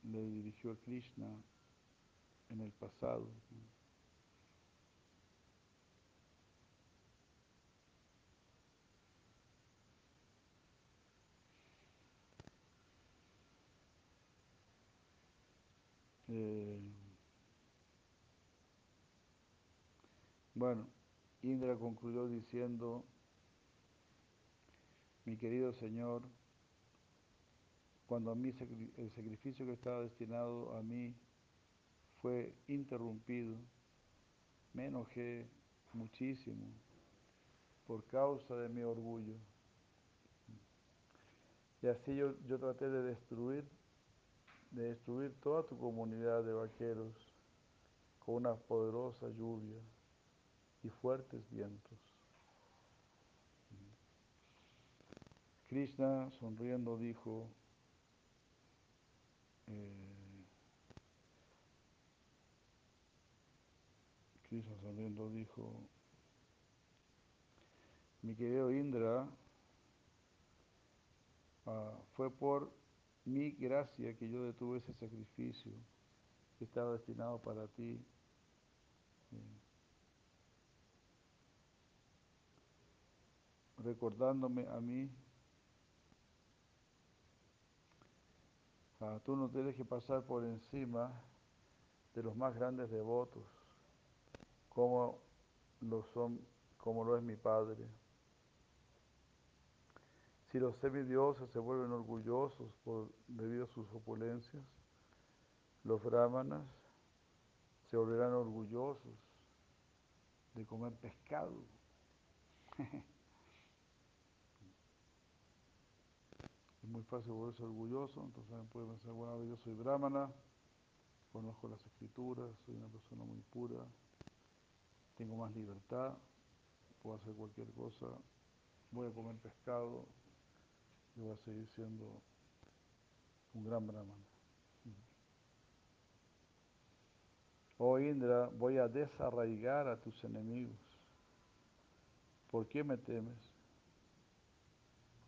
Speaker 1: le dirigió a Krishna en el pasado. Eh, bueno, Indra concluyó diciendo, mi querido Señor, cuando a mí el sacrificio que estaba destinado a mí fue interrumpido, me enojé muchísimo por causa de mi orgullo. Y así yo, traté de destruir de destruir toda tu comunidad de vaqueros con una poderosa lluvia y fuertes vientos. Krishna sonriendo dijo, eh, Krishna sonriendo dijo, mi querido Indra, ah, fue por mi gracia que yo detuve ese sacrificio que estaba destinado para ti. recordándome a mí, tú no tienes que pasar por encima de los más grandes devotos, como lo son, como lo es mi Padre. Si los semidioses se vuelven orgullosos por, debido a sus opulencias, los brahmanas se volverán orgullosos de comer pescado. es muy fácil volverse orgulloso, entonces puede pensar, bueno, yo soy brahmana, conozco las escrituras, soy una persona muy pura, tengo más libertad, puedo hacer cualquier cosa, voy a comer pescado, yo voy a seguir siendo un gran brahman. Oh Indra, voy a desarraigar a tus enemigos. ¿Por qué me temes?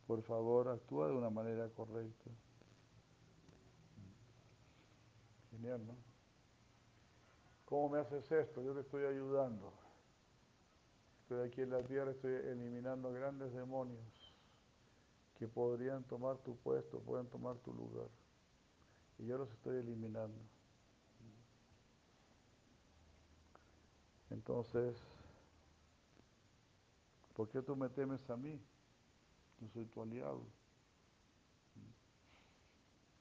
Speaker 1: Por favor, actúa de una manera correcta. Genial, ¿no? ¿Cómo me haces esto? Yo te estoy ayudando. Estoy aquí en la tierra, estoy eliminando grandes demonios que podrían tomar tu puesto, pueden tomar tu lugar. Y yo los estoy eliminando. Entonces, ¿por qué tú me temes a mí? Yo soy tu aliado.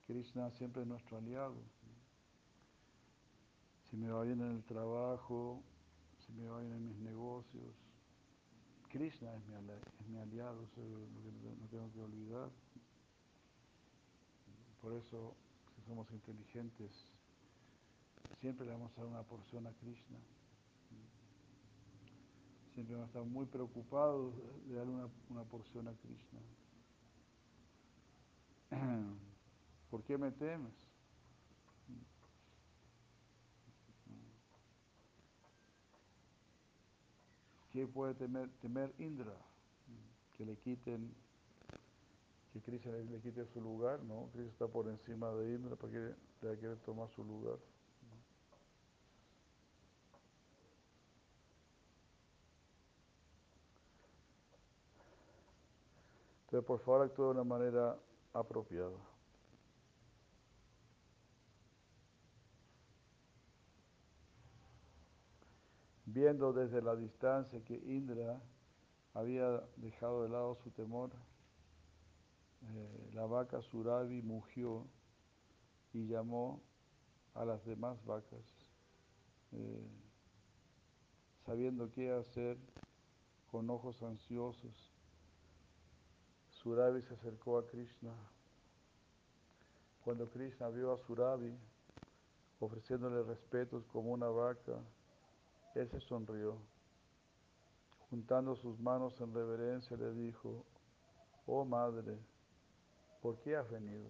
Speaker 1: Krishna siempre es nuestro aliado. Si me va bien en el trabajo, si me va bien en mis negocios, Krishna es mi, aliado, no tengo que olvidar. Por eso, si somos inteligentes, siempre le vamos a dar una porción a Krishna. Siempre vamos a estar muy preocupados de dar una porción a Krishna. ¿Por qué me temes? ¿Qué puede temer, Indra? Que le quiten, que Krishna le, quite su lugar, ¿no? Krishna está por encima de Indra, ¿para qué le va a querer tomar su lugar? Entonces, por favor, actúe de una manera apropiada. Viendo desde la distancia que Indra había dejado de lado su temor, eh, la vaca Suravi mugió y llamó a las demás vacas, eh, sabiendo qué hacer con ojos ansiosos Suravi se acercó a Krishna. Cuando Krishna vio a Suravi ofreciéndole respetos como una vaca, él se sonrió. Juntando sus manos en reverencia le dijo, oh madre, ¿por qué has venido?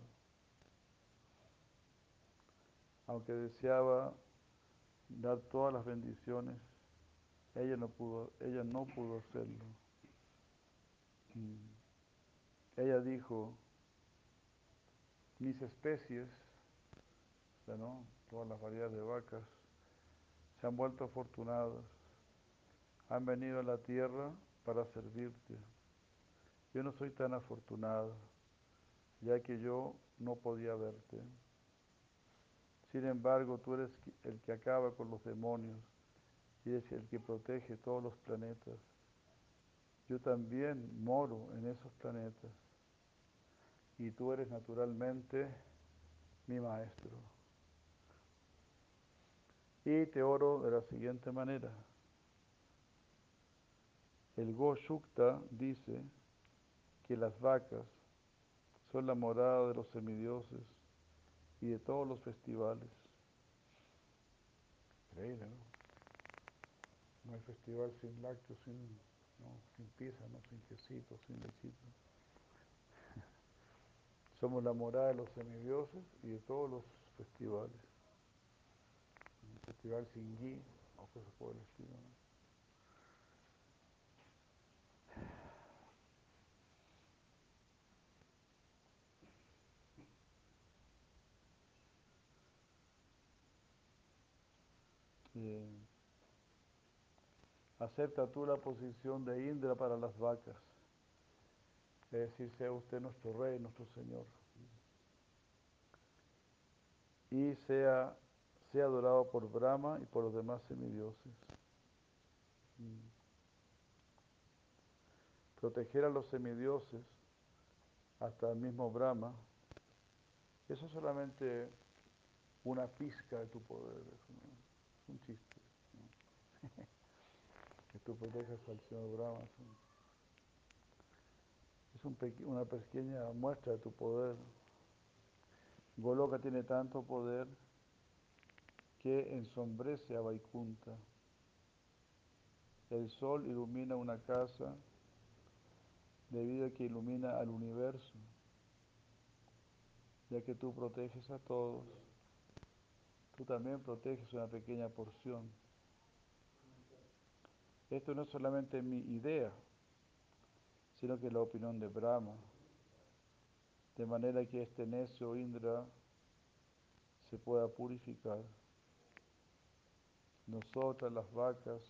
Speaker 1: Aunque deseaba dar todas las bendiciones, ella no pudo, ella no pudo hacerlo. Mm. Ella dijo, mis especies, ¿no? todas las variedades de vacas, se han vuelto afortunadas, han venido a la tierra para servirte. Yo no soy tan afortunada, ya que yo no podía verte. Sin embargo, tú eres el que acaba con los demonios y eres el que protege todos los planetas. Yo también moro en esos planetas y tú eres naturalmente mi maestro. Y te oro de la siguiente manera. El Go-Shukta dice que las vacas son la morada de los semidioses y de todos los festivales. Increíble, ¿no? No hay festival sin lácteos, sin ¿no? sin pizza, ¿no? sin quesito, sin lechito. Somos la morada de los semidioses y de todos los festivales. Festival sin gui o cosas por el acepta tú la posición de Indra para las vacas. Es decir, sea usted nuestro rey, nuestro Señor. Y sea, sea adorado por Brahma y por los demás semidioses. Proteger a los semidioses, hasta el mismo Brahma, eso es solamente una pizca de tu poder, es un, chiste. que tú protejas al Señor Brahma. Es un una pequeña muestra de tu poder. Goloka tiene tanto poder que ensombrece a Vaikunta. El sol ilumina una casa debido a que ilumina al universo, ya que tú proteges a todos, tú también proteges una pequeña porción. Esto no es solamente mi idea, sino que la opinión de Brahma, de manera que este necio Indra se pueda purificar. Nosotras las vacas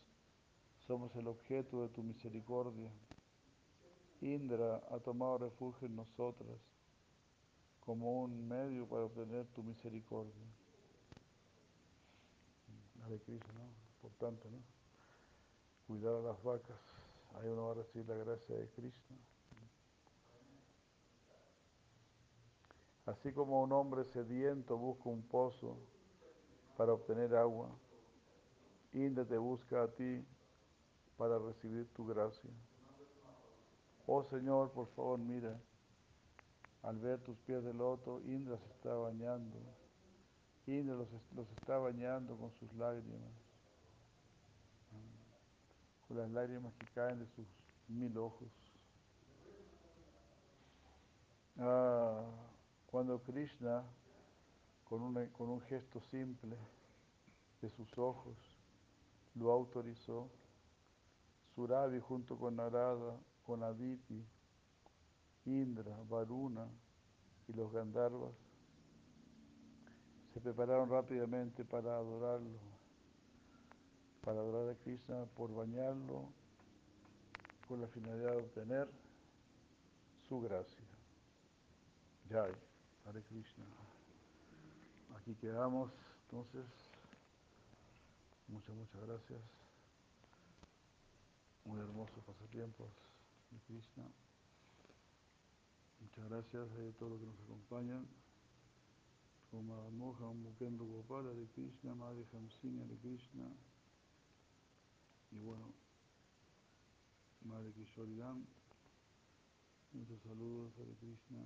Speaker 1: somos el objeto de tu misericordia. Indra ha tomado refugio en nosotras como un medio para obtener tu misericordia. Hare Krishna, ¿no? Importante, ¿no? Cuidar a las vacas. Ahí uno va a recibir la gracia de Krishna. Así como un hombre sediento busca un pozo para obtener agua, Indra te busca a ti para recibir tu gracia. Oh Señor, por favor, mira, al ver tus pies de loto, Indra se está bañando. Indra los, los está bañando con sus lágrimas, con las lágrimas que caen de sus mil ojos. Ah, cuando Krishna, con, con un gesto simple de sus ojos, lo autorizó, Suravi junto con Narada, con Aditi, Indra, Varuna y los Gandharvas se prepararon rápidamente para adorarlo, para adorar a Krishna, por bañarlo, con la finalidad de obtener su gracia. Jai, Hare Krishna. Aquí quedamos, entonces, muchas, muchas gracias. Muy hermosos pasatiempos de Krishna. Muchas gracias a todos los que nos acompañan. Como Mohan Mukendra Gopala de Krishna, Madre Hamsini de Krishna. Y bueno, Madre Kishoridan. Muchos saludos, Hare Krishna,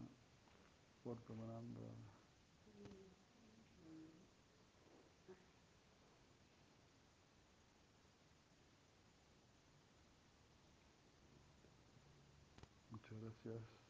Speaker 1: Puerto Mananda. Muchas gracias.